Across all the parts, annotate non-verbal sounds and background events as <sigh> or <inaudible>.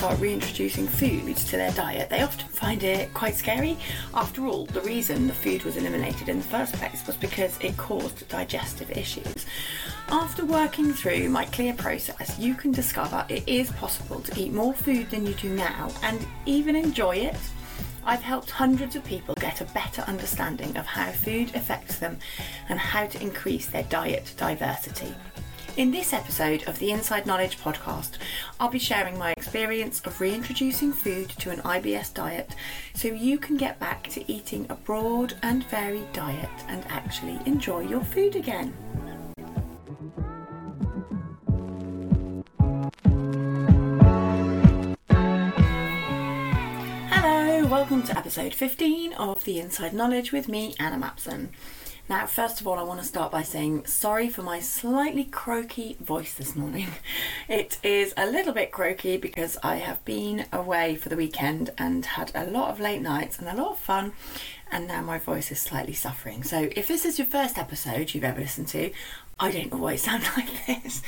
start reintroducing foods to their diet, they often find it quite scary. After all, the reason the food was eliminated in the first place was because it caused digestive issues. After working through my clear process, you can discover it is possible to eat more food than you do now and even enjoy it. I've helped hundreds of people get a better understanding of how food affects them and how to increase their diet diversity. In this episode of the Inside Knowledge podcast, I'll be sharing my experience of reintroducing food to an IBS diet so you can get back to eating a broad and varied diet and actually enjoy your food again. Hello, welcome to episode 15 of the Inside Knowledge with me, Anna Mapson. Now, first of all, I want to start by saying sorry for my slightly croaky voice this morning. <laughs> It is a little bit croaky because I have been away for the weekend and had a lot of late nights and a lot of fun, and now my voice is slightly suffering. So, if this is your first episode you've ever listened to, I don't always <laughs> sound like this.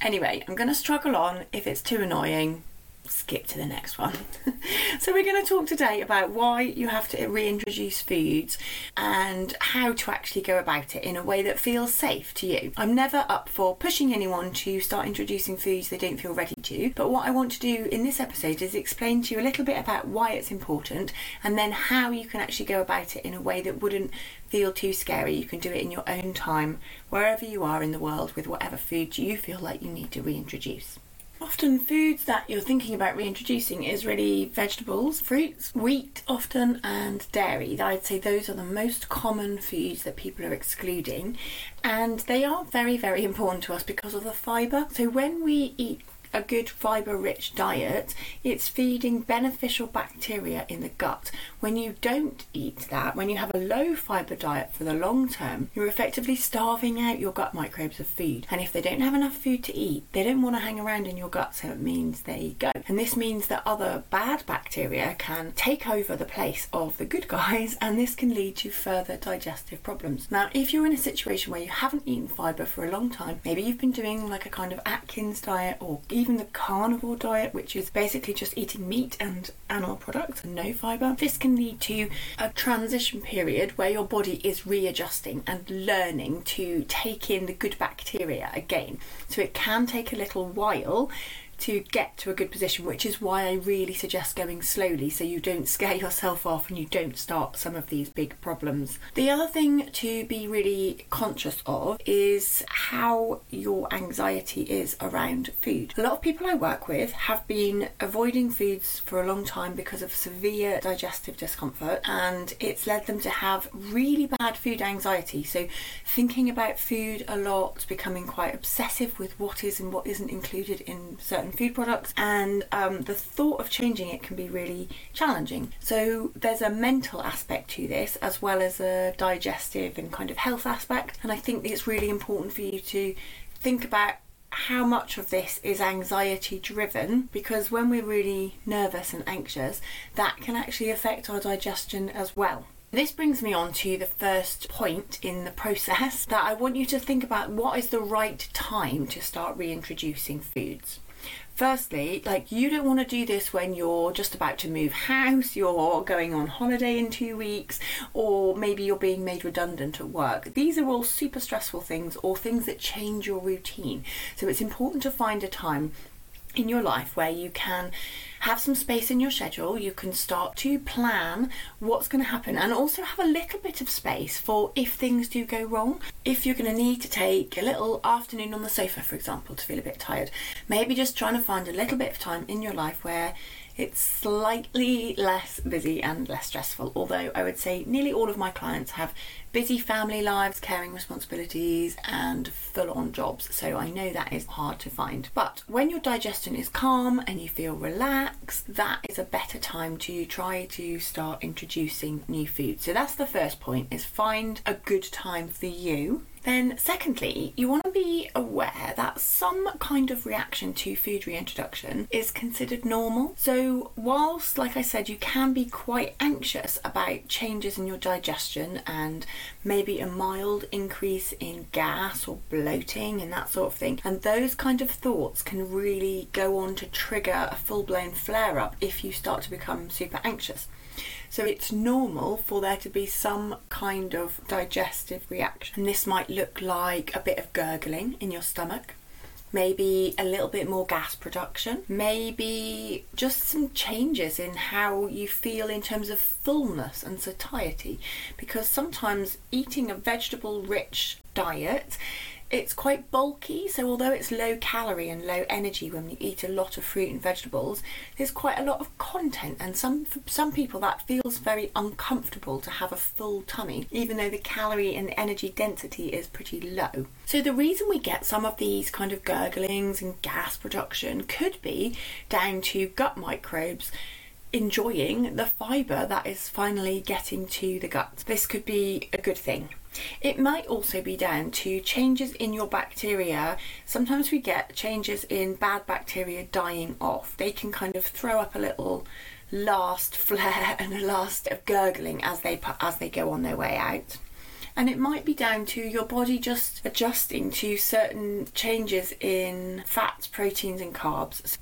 Anyway, I'm going to struggle on. If it's too annoying, skip to the next one. <laughs> so, we're going to talk today about why you have to reintroduce foods and how to actually go about it in a way that feels safe to you. I'm never up for pushing anyone to start introducing foods they don't feel ready to, but what I want to do in this episode is explain to you a little bit about why it's important and then how you can actually go about it in a way that wouldn't feel too scary. You can do it in your own time, wherever you are in the world, with whatever foods you feel like you need to reintroduce. Often, foods that you're thinking about reintroducing is really vegetables, fruits, wheat, often, and dairy. I'd say those are the most common foods that people are excluding, and they are very, very important to us because of the fibre. So, when we eat a good fibre rich diet, it's feeding beneficial bacteria in the gut. When you don't eat that, when you have a low fibre diet for the long term, you're effectively starving out your gut microbes of food. And if they don't have enough food to eat, they don't want to hang around in your gut, so it means they go. And this means that other bad bacteria can take over the place of the good guys, and this can lead to further digestive problems. Now, if you're in a situation where you haven't eaten fibre for a long time, maybe you've been doing like a kind of Atkins diet or even the carnivore diet, which is basically just eating meat and animal products and no fibre. This can lead to a transition period where your body is readjusting and learning to take in the good bacteria again. So it can take a little while to get to a good position, which is why I really suggest going slowly so you don't <laughs> scare yourself off and you don't start some of these big problems. The other thing to be really conscious of is how your anxiety is around food. A lot of people I work with have been avoiding foods for a long time because of severe digestive discomfort and it's led them to have really bad food anxiety. So, thinking about food a lot, becoming quite obsessive with what is and what isn't included in certain food products, and um, the thought of changing it can be really challenging. So, there's a mental aspect to this as well as a digestive and kind of health aspect, and I think it's really important for you to think about how much of this is anxiety driven because when we're really nervous and anxious, that can actually affect our digestion as well. This brings me on to the first point in the process that I want you to think about what is the right time to start reintroducing foods. Firstly, like you don't want to do this when you're just about to move house, you're going on holiday in two weeks, or maybe you're being made redundant at work. These are all super stressful things or things that change your routine. So it's important to find a time in your life where you can have some space in your schedule, you can start to plan what's going to happen and also have a little bit of space for if things do go wrong. If you're going to need to take a little afternoon on the sofa, for example, to feel a bit tired, maybe just trying to find a little bit of time in your life where it's slightly less busy and less stressful. Although I would say nearly all of my clients have busy family lives, caring responsibilities, and full on jobs, so I know that is hard to find. But when your digestion is calm and you feel relaxed, that is a better time to try to start introducing new foods. So that's the first point is find a good time for you Then, secondly, you want to be aware that some kind of reaction to food reintroduction is considered normal. So, whilst, like I said, you can be quite anxious about changes in your digestion and maybe a mild increase in gas or bloating and that sort of thing, and those kind of thoughts can really go on to trigger a full blown flare up if you start to become super anxious. So it's normal for there to be some kind of digestive reaction. And this might look like a bit of gurgling in your stomach, maybe a little bit more gas production, maybe just some changes in how you feel in terms of fullness and satiety. Because sometimes eating a vegetable rich diet it's quite bulky, so although it's low calorie and low energy when you eat a lot of fruit and vegetables, there's quite a lot of content, and some for some people that feels very uncomfortable to have a full tummy, even though the calorie and energy density is pretty low. So the reason we get some of these kind of gurglings and gas production could be down to gut microbes enjoying the fibre that is finally getting to the gut. This could be a good thing. It might also be down to changes in your bacteria. Sometimes we get changes in bad bacteria dying off. They can kind of throw up a little last <laughs> flare and a last of gurgling as they as they go on their way out. And it might be down to your body just adjusting to certain changes in fats, proteins, and carbs.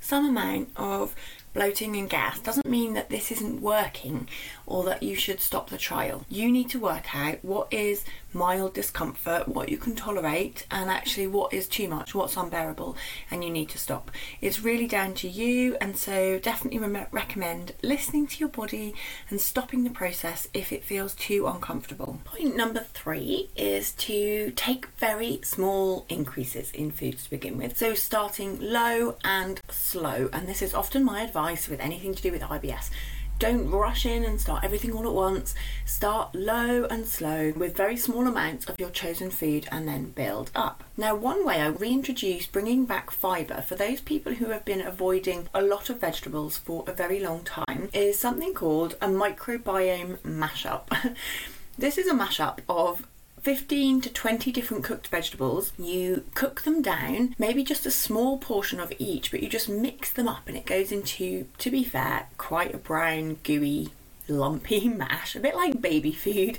Some amount of bloating and gas doesn't mean that this isn't working or that you should stop the trial. You need to work out what is mild discomfort, what you can tolerate, and actually what is too much, what's unbearable, and you need to stop. It's really down to you, and so definitely re- recommend listening to your body and stopping the process if it feels too uncomfortable. Point number three is to take very small increases in foods to begin with. So starting low and slow, and this is often my advice with anything to do with IBS don't rush in and start everything all at once. Start low and slow with very small amounts of your chosen food and then build up. Now, one way I reintroduce bringing back fibre for those people who have been avoiding a lot of vegetables for a very long time is something called a microbiome mashup. <laughs> this is a mashup of 15 to 20 different cooked vegetables. You cook them down, maybe just a small portion of each, but you just mix them up and it goes into, to be fair, quite a brown, gooey, lumpy <laughs> mash, a bit like baby food.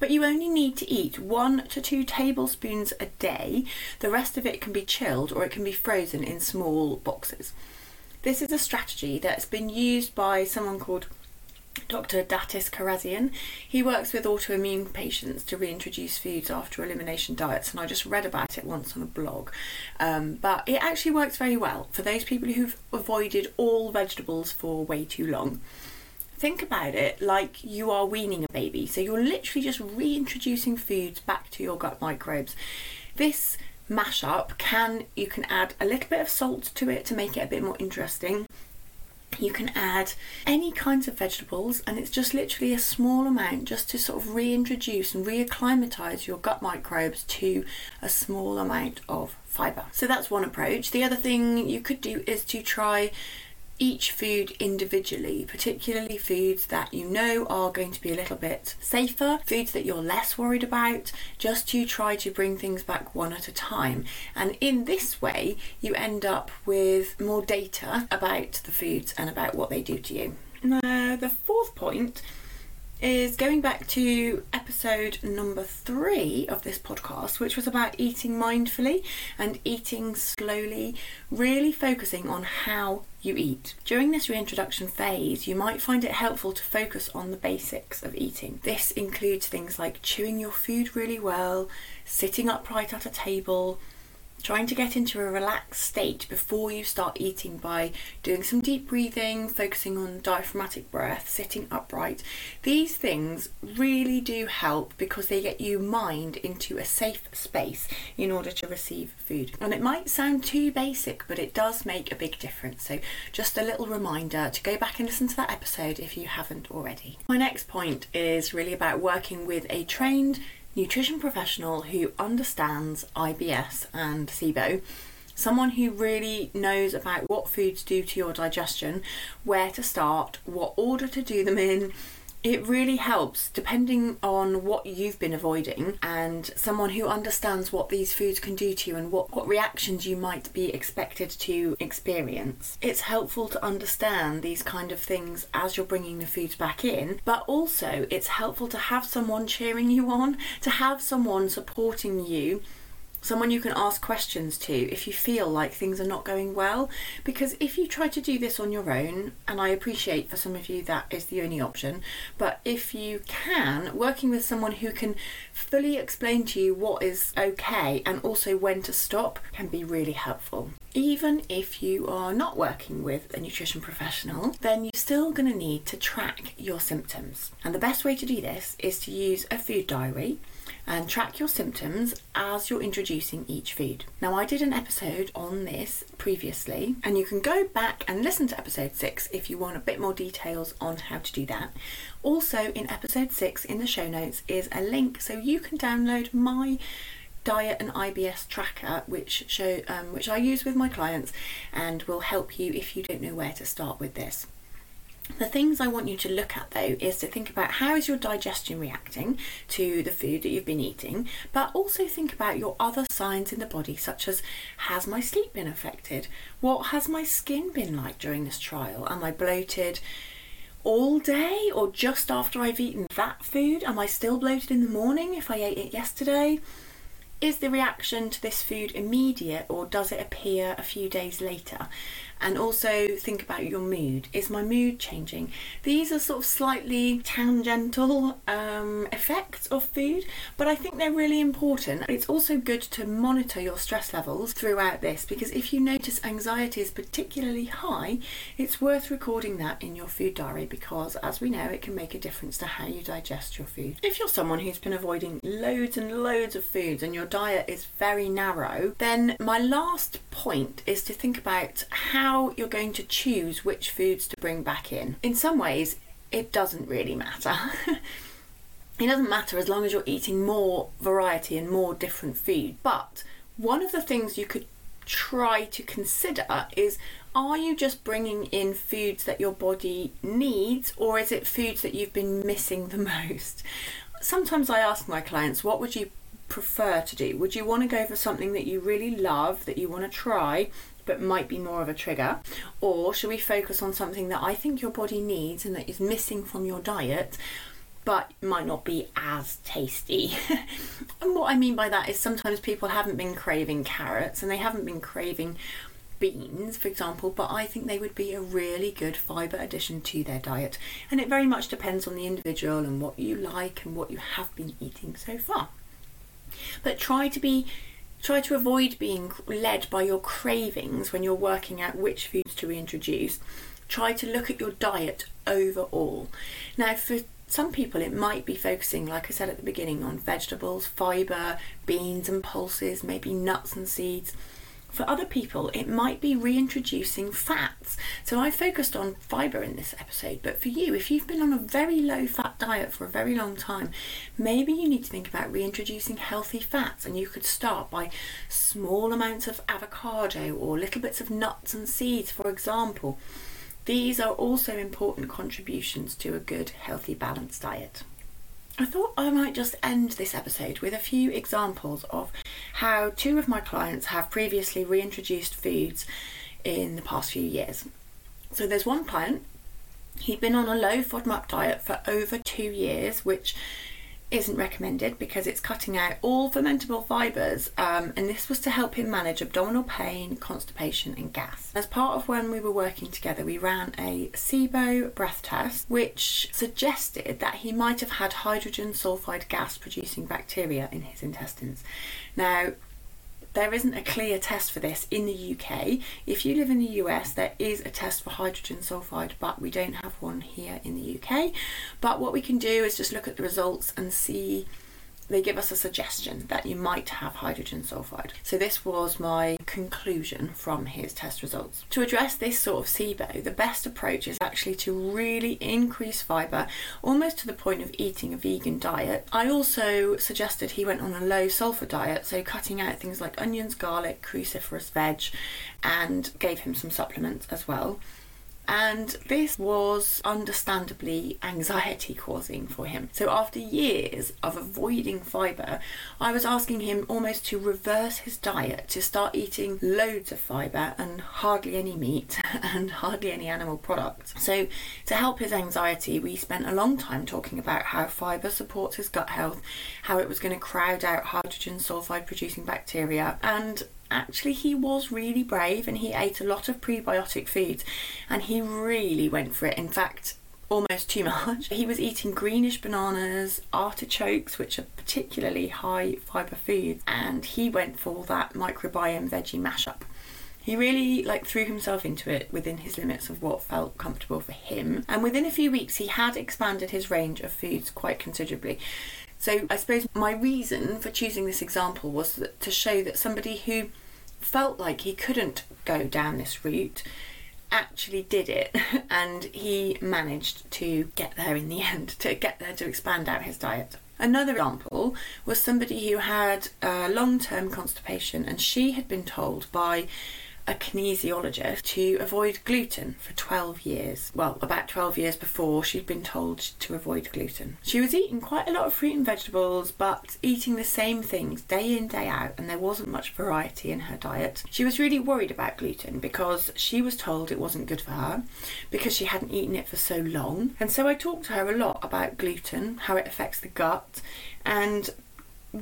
But you only need to eat one to two tablespoons a day. The rest of it can be chilled or it can be frozen in small boxes. This is a strategy that's been used by someone called Dr. Datis Kharrazian. He works with autoimmune patients to reintroduce foods after elimination diets, and I just read about it once on a blog. Um, but it actually works very well for those people who've avoided all vegetables for way too long. Think about it like you are weaning a baby, so you're literally just reintroducing foods back to your gut microbes. This mashup can you can add a little bit of salt to it to make it a bit more interesting you can add any kinds of vegetables, and it's just literally a small amount just to sort of reintroduce and reacclimatize your gut microbes to a small amount of fiber. So that's one approach. The other thing you could do is to try each food individually, particularly foods that you know are going to be a little bit safer, foods that you're less worried about, just to try to bring things back one at a time. And in this way, you end up with more data about the foods and about what they do to you. Now, the fourth point is going back to episode number three of this podcast, which was about eating mindfully and eating slowly, really focusing on how you eat. During this reintroduction phase, you might find it helpful to focus on the basics of eating. This includes things like chewing your food really well, sitting upright at a table, trying to get into a relaxed state before you start eating by doing some deep breathing, focusing on diaphragmatic breath, sitting upright. These things really do help because they get you mind into a safe space in order to receive food. And it might sound too basic, but it does make a big difference. So, just a little reminder to go back and listen to that episode if you haven't already. My next point is really about working with a trained nutrition professional who understands IBS and SIBO, someone who really knows about what foods do to your digestion, where to start, what order to do them in, It really helps depending on what you've been avoiding and someone who understands what these foods can do to you and what, what reactions you might be expected to experience. It's helpful to understand these kind of things as you're bringing the foods back in, but also it's helpful to have someone cheering you on, to have someone supporting you someone you can ask questions to if you feel like things are not going well. Because if you try to do this on your own, and I appreciate for some of you that is the only option, but if you can, working with someone who can fully explain to you what is okay and also when to stop can be really helpful. Even if you are not working with a nutrition professional, then you're still going to need to track your symptoms. And the best way to do this is to use a food diary and track your symptoms as you're introducing each food. Now, I did an episode on this previously, and you can go back and listen to episode 6 if you want a bit more details on how to do that. Also, in episode 6 in the show notes is a link so you can download my diet and IBS tracker, which show um, which I use with my clients, and will help you if you don't know where to start with this. The things I want you to look at though is to think about how is your digestion reacting to the food that you've been eating, but also think about your other signs in the body, such as has my sleep been affected? What has my skin been like during this trial? Am I bloated? all day or just after I've eaten that food? Am I still bloated in the morning if I ate it yesterday? Is the reaction to this food immediate or does it appear a few days later? And also think about your mood. Is my mood changing? These are sort of slightly tangential um, effects of food, but I think they're really important. It's also good to monitor your stress levels throughout this because if you notice anxiety is particularly high, it's worth recording that in your food diary because, as we know, it can make a difference to how you digest your food. If you're someone who's been avoiding loads and loads of foods and your diet is very narrow, then my last point is to think about how how you're going to choose which foods to bring back in. In some ways, it doesn't really matter. <laughs> it doesn't matter as long as you're eating more variety and more different food. But one of the things you could try to consider is are you just bringing in foods that your body needs or is it foods that you've been missing the <laughs> most? Sometimes I ask my clients, what would you prefer to do? Would you want to go for something that you really love, that you want to try, but might be more of a trigger? Or should we focus on something that I think your body needs and that is missing from your diet? But might not be as tasty. <laughs> and what I mean by that is sometimes people haven't been craving carrots and they haven't been craving beans, for example, but I think they would be a really good fibre addition to their diet. And it very much depends on the individual and what you like and what you have been eating so far. But try to be Try to avoid being led by your cravings when you're working out which foods to reintroduce. Try to look at your diet overall. Now, for some people, it might be focusing, like I said at the beginning, on vegetables, fibre, beans and pulses, maybe nuts and seeds. For other people, it might be reintroducing fats. So I focused on fibre in this episode, but for you, if you've been on a very low fat diet for a very long time, maybe you need to think about reintroducing healthy fats. And you could start by small amounts of avocado or little bits of nuts and seeds, for example. These are also important contributions to a good, healthy, balanced diet. I thought I might just end this episode with a few examples of how two of my clients have previously reintroduced foods in the past few years. So there's one client, he'd been on a low FODMAP diet for over two years, which isn't recommended because it's cutting out all fermentable fibres, um, and this was to help him manage abdominal pain, constipation, and gas. As part of when we were working together, we ran a SIBO breath test, which suggested that he might have had hydrogen sulfide gas producing bacteria in his intestines. Now, there isn't a clear test for this in the UK. If you live in the US, there is a test for hydrogen sulfide, but we don't have one here in the UK. But what we can do is just look at the results and see they give us a suggestion that you might have hydrogen sulfide. So this was my conclusion from his test results. To address this sort of SIBO, the best approach is actually to really increase fibre, almost to the point of eating a vegan diet. I also suggested he went on a low sulfur diet, so cutting out things like onions, garlic, cruciferous veg, and gave him some supplements as well. And this was understandably anxiety causing for him. So, after years of avoiding fibre, I was asking him almost to reverse his diet, to start eating loads of fibre and hardly any meat <laughs> and hardly any animal products. So, to help his anxiety, we spent a long time talking about how fibre supports his gut health, how it was going to crowd out hydrogen sulfide producing bacteria, and actually he was really brave and he ate a lot of prebiotic foods and he really went for it. In fact, almost too much. <laughs> He was eating greenish bananas, artichokes, which are particularly high fibre foods, and he went for that microbiome veggie mashup. He really like threw himself into it within his limits of what felt comfortable for him. And within a few weeks he had expanded his range of foods quite considerably. So I suppose my reason for choosing this example was that, to show that somebody who felt like he couldn't go down this route actually did it <laughs> and he managed to get there in the <laughs> end, to get there to expand out his diet. Another example was somebody who had uh, long term constipation and she had been told by a kinesiologist to avoid gluten for 12 years. Well, about 12 years before she'd been told to avoid gluten. She was eating quite a lot of fruit and vegetables, but eating the same things day in, day out, and there wasn't much variety in her diet. She was really worried about gluten because she was told it wasn't good for her because she hadn't eaten it for so long. And so I talked to her a lot about gluten, how it affects the gut, and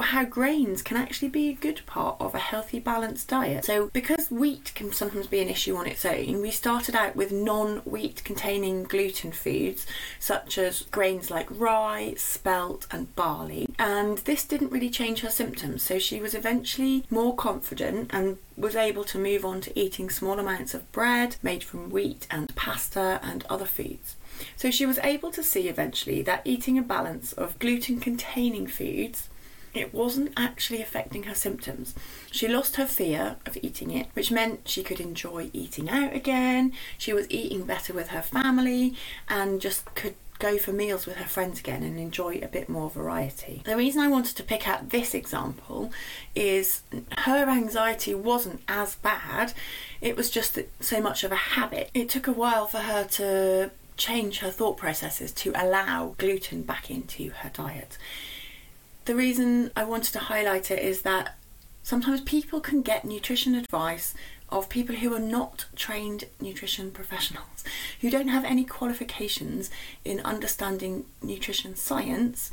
how grains can actually be a good part of a healthy balanced diet. So because wheat can sometimes be an issue on its own, we started out with non-wheat containing gluten foods such as grains like rye, spelt and barley. And this didn't really change her symptoms, so she was eventually more confident and was able to move on to eating small amounts of bread made from wheat and pasta and other foods. So she was able to see eventually that eating a balance of gluten containing foods it wasn't actually affecting her symptoms. She lost her fear of eating it, which meant she could enjoy eating out again. She was eating better with her family and just could go for meals with her friends again and enjoy a bit more variety. The reason I wanted to pick out this example is her anxiety wasn't as bad, it was just so much of a habit. It took a while for her to change her thought processes to allow gluten back into her diet the reason I wanted to highlight it is that sometimes people can get nutrition advice of people who are not trained nutrition professionals, who don't have any qualifications in understanding nutrition science,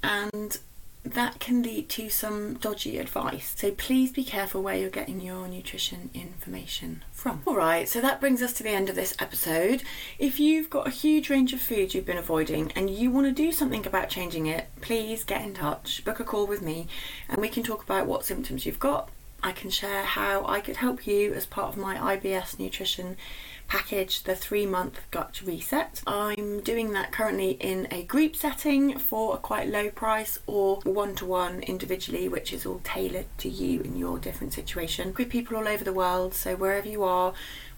and that can lead to some dodgy advice. So please be careful where you're getting your nutrition information from. Alright, so that brings us to the end of this episode. If you've got a huge range of foods you've been avoiding and you want to do something about changing it, please get in touch, book a call with me, and we can talk about what symptoms you've got. I can share how I could help you as part of my IBS nutrition package, the three month gut reset. I'm doing that currently in a group setting for a quite low price or one to one individually, which is all tailored to you and your different situation. With people all over the world, so wherever you are,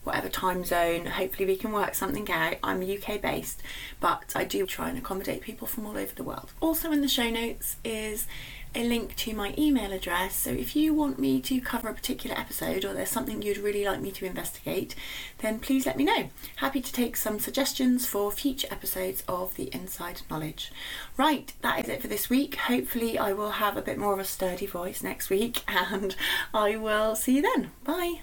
whatever time zone. Hopefully, we can work something out. I'm UK based, but I do try and accommodate people from all over the world. Also, in the show notes is a link to my email address. So if you want me to cover a particular episode or there's something you'd really like me to investigate, then please let me know. Happy to take some suggestions for future episodes of The Inside Knowledge. Right, that is it for this week. Hopefully, I will have a bit more of a sturdy voice next week <laughs> and I will see you then. Bye.